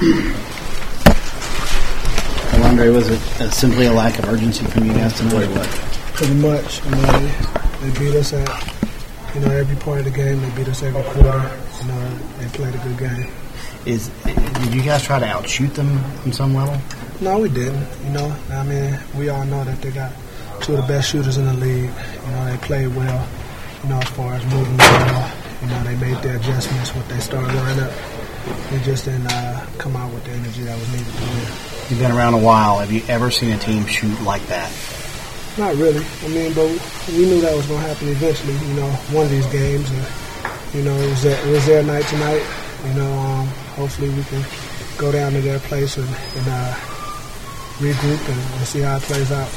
Well, Andre, was it uh, simply a lack of urgency from you guys tonight, or what? Pretty much. You know, they, they beat us at you know every part of the game. They beat us every quarter. You know, they played a good game. Is did you guys try to outshoot them on some level? No, we didn't. You know, I mean, we all know that they got two of the best shooters in the league. You know, they played well. You know, as far as moving the ball. You know, they made their adjustments with their starting lineup. They just didn't uh, come out with the energy that was needed to win. You've been around a while. Have you ever seen a team shoot like that? Not really. I mean, but we knew that was going to happen eventually. You know, one of these games, and you know, it was their, it was their night tonight. You know, um, hopefully we can go down to their place and, and uh, regroup and, and see how it plays out.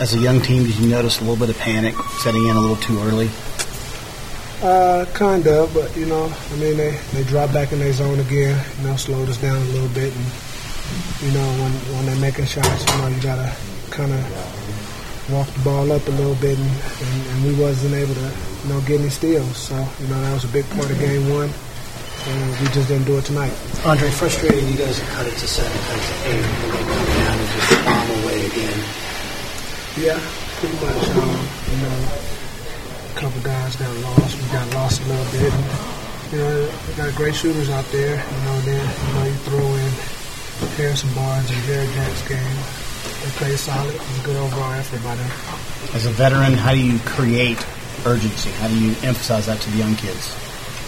As a young team, did you notice a little bit of panic setting in a little too early? Uh, kind of, but you know, I mean, they they drop back in their zone again. You know, slowed us down a little bit, and you know, when when they're making shots, you know, you gotta kind of walk the ball up a little bit, and, and, and we wasn't able to, you know, get any steals. So you know, that was a big part of game one, and we just didn't do it tonight. Andre, frustrating you guys cut it to seven, cut it to eight, and then come down and just bomb away again. Yeah, pretty much. Um, you know, a guys got lost. We got lost a little bit. And, you know, we got great shooters out there. You know, then you know you throw in Harrison Barnes and Jarrett Jack's game. They play solid. It was a good overall effort by them. As a veteran, how do you create urgency? How do you emphasize that to the young kids?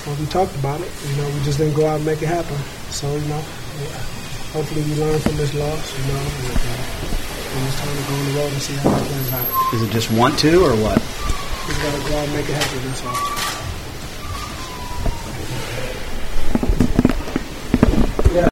Well, we talked about it. You know, we just didn't go out and make it happen. So you know, hopefully we learn from this loss. You know, and, uh, and it's time to go on the road and see how it plays out. Is it just want to or what? We got to go and make it happen. That's all.